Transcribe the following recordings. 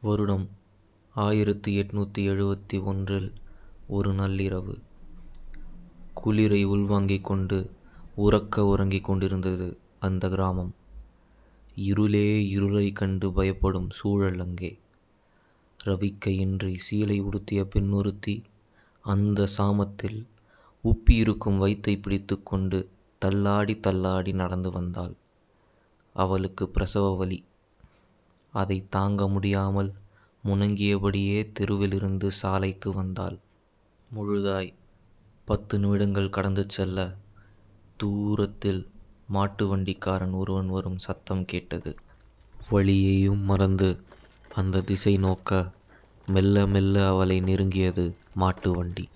வருடம் ஆயிரத்தி எட்நூற்றி எழுபத்தி ஒன்றில் ஒரு நள்ளிரவு. குளிரை உள்வாங்கிக் கொண்டு உறக்க உறங்கிக் கொண்டிருந்தது அந்த கிராமம். இருளே இருளைக் கண்டு பயப்படும் சூழல் அங்கே. ரவிக்கையின்றி சீலை உடுத்திய பெண்ணொருத்தி அந்த சாமத்தில் உப்பியிருக்கும் வயிற்றை பிடித்து கொண்டு தள்ளாடி தள்ளாடி நடந்து வந்தாள். அவளுக்கு பிரசவ வலி. அதை தாங்க முடியாமல் முனங்கியபடியே தெருவிலிருந்து சாலைக்கு வந்தாள். முழுதாய் பத்து நிமிடங்கள் கடந்து செல்ல தூரத்தில் மாட்டு வண்டிக்காரன் ஒருவன் வரும் சத்தம் கேட்டது. வழியையும் மறந்து அந்த திசை நோக்க மெல்ல மெல்ல அவளை நெருங்கியது மாட்டு வண்டி.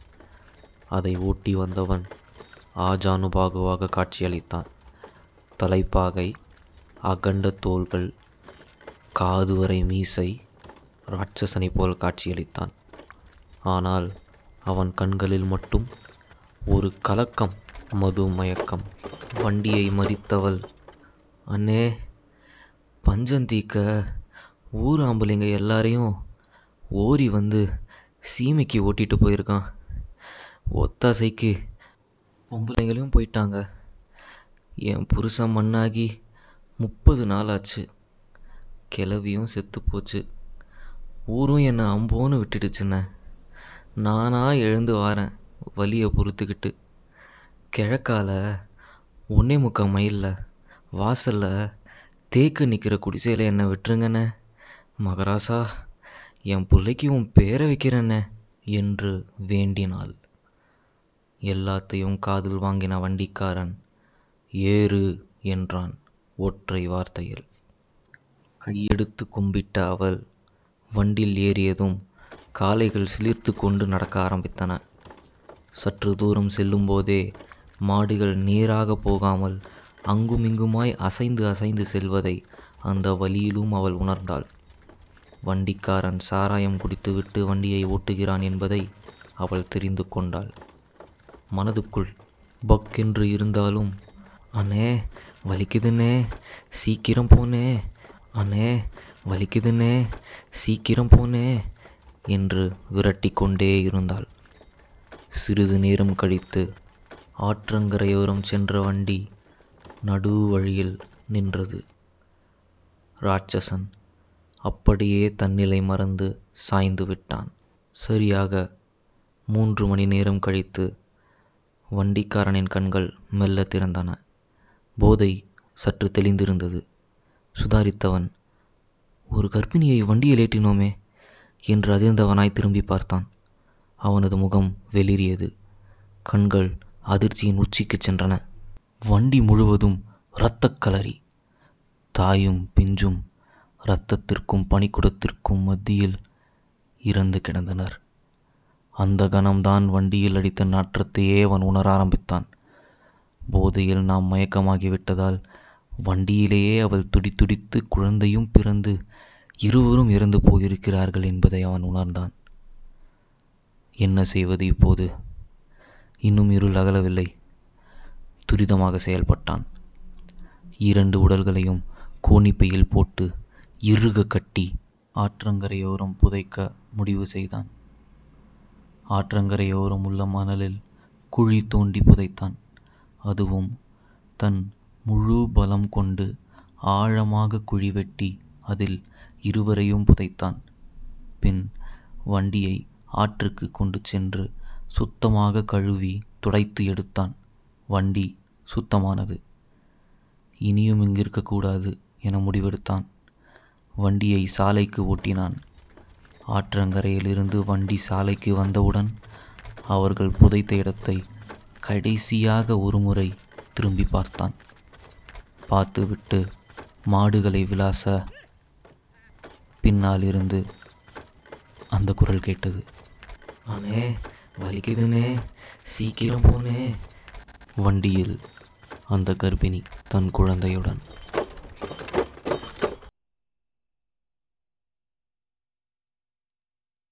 அதை ஓட்டி வந்தவன் ஆஜானுபாகுவாக காட்சியளித்தான். தலைப்பாகை அகண்ட தோள்கள் காது வரை மீசை ராட்சசனைப் போல் காட்சியளித்தான். ஆனால் அவன் கண்களில் மட்டும் ஒரு கலக்கம் மது மயக்கம். வண்டியை மறித்தவள் அண்ணே பஞ்சந்தீக்க ஊர் ஆம்பளைங்க எல்லாரையும் ஓரி வந்து சீமைக்கு ஓட்டிட்டு போயிருக்கான். ஒத்தாசைக்கு பொம்பளைங்களையும் போயிட்டாங்க. என் புருஷன் மண்ணாகி முப்பது நாள் ஆச்சு கிளவியும் செத்துப்போச்சு. ஊரும் என்னை அம்போன்னு விட்டுடுச்சுண்ணே. நானா எழுந்து வாரேன் வலியை பொறுத்துக்கிட்டு. கிழக்கால ஒன்னே முக்கால் மைலில் வாசலில் தேக்கு நிற்கிற குடிசையில் என்னை விட்டுருங்கண்ணே. மகராசா என் பிள்ளைக்கு உன் பேரை வைக்கிறேண்ணே என்று வேண்டினாள். எல்லாத்தையும் காதில் வாங்கின வண்டிக்காரன் ஏறு என்றான் ஒற்றை வார்த்தையில். கையெடுத்து கும்பிட்ட அவள் வண்டியில் ஏறியதும் காளைகள் சிலிர்த்து கொண்டு நடக்க ஆரம்பித்தன. சற்று தூரம் செல்லும்போதே மாடுகள் நேராக போகாமல் அங்குமிங்குமாய் அசைந்து அசைந்து செல்வதை அந்த வழியிலும் அவள் உணர்ந்தாள். வண்டிக்காரன் சாராயம் குடித்துவிட்டு வண்டியை ஓட்டுகிறான் என்பதை அவள் தெரிந்து கொண்டாள். மனதுக்குள் பக்கென்று இருந்தாலும் அண்ணே வலிக்குதுன்னே சீக்கிரம் போனே அண்ணே வலிக்குதுண்ணே சீக்கிரம் போனே என்று விரட்டி கொண்டே இருந்தாள். சிறிது நேரம் கழித்து ஆற்றங்கரையோரம் சென்ற வண்டி நடு வழியில் நின்றது. ராட்சசன் அப்படியே தன்னிலை மறந்து சாய்ந்து விட்டான். சரியாக மூன்று மணி நேரம் கழித்து வண்டிக்காரனின் கண்கள் மெல்ல திறந்தன. போதை சற்று தெளிந்திருந்தது. சுதாரித்தவன். ஒரு கர்ப்பிணியை வண்டியில் ஏற்றினோமே என்று அதிர்ந்தவனாய் திரும்பி பார்த்தான். அவனது முகம் வெளிரியது கண்கள் அதிர்ச்சியின் உச்சிக்கு சென்றன. வண்டி முழுவதும் இரத்தக் களரி தாயும் பிஞ்சும் இரத்தத்திற்கும் பனிக்குடத்திற்கும் மத்தியில் இறந்து கிடந்தனர். அந்த கணம்தான் வண்டியில் அடித்த நாற்றத்தையே அவன் உணர ஆரம்பித்தான். போதையில் நாம் மயக்கமாகிவிட்டதால் வண்டியிலேயே அவள் துடித்துடித்து குழந்தையும் பிறந்து இருவரும் இறந்து போயிருக்கிறார்கள் என்பதை அவன் உணர்ந்தான். என்ன செய்வது இப்போது? இன்னும் இருள் அகலவில்லை. துரிதமாக செயல்பட்டான். இரண்டு உடல்களையும் கோணிப்பையில் போட்டு இறுக கட்டி ஆற்றங்கரையோரம் புதைக்க முடிவு செய்தான். ஆற்றங்கரையோரம் உள்ள மணலில் குழி தோண்டி புதைத்தான். அதுவும் தன் முழு பலம் கொண்டு ஆழமாக குழி வெட்டி அதில் இருவரையும் புதைத்தான். பின் வண்டியை ஆற்றுக்கு கொண்டு சென்று சுத்தமாக கழுவி துடைத்து எடுத்தான். வண்டி சுத்தமானது. இனியும் இங்கிருக்கக்கூடாது என முடிவெடுத்தான். வண்டியை சாலைக்கு ஓட்டினான். ஆற்றங்கரையிலிருந்து வண்டி சாலைக்கு வந்தவுடன் அவர்கள் புதைத்த இடத்தை கடைசியாக ஒருமுறை திரும்பி பார்த்தான். பார்த்துவிட்டு மாடுகளை விளாச பின்னால் இருந்து அந்த குரல் கேட்டது. அண்ணே வலிக்குதுனே சீக்கிரம் போனே வண்டியில் அந்த கர்ப்பிணி தன் குழந்தையுடன்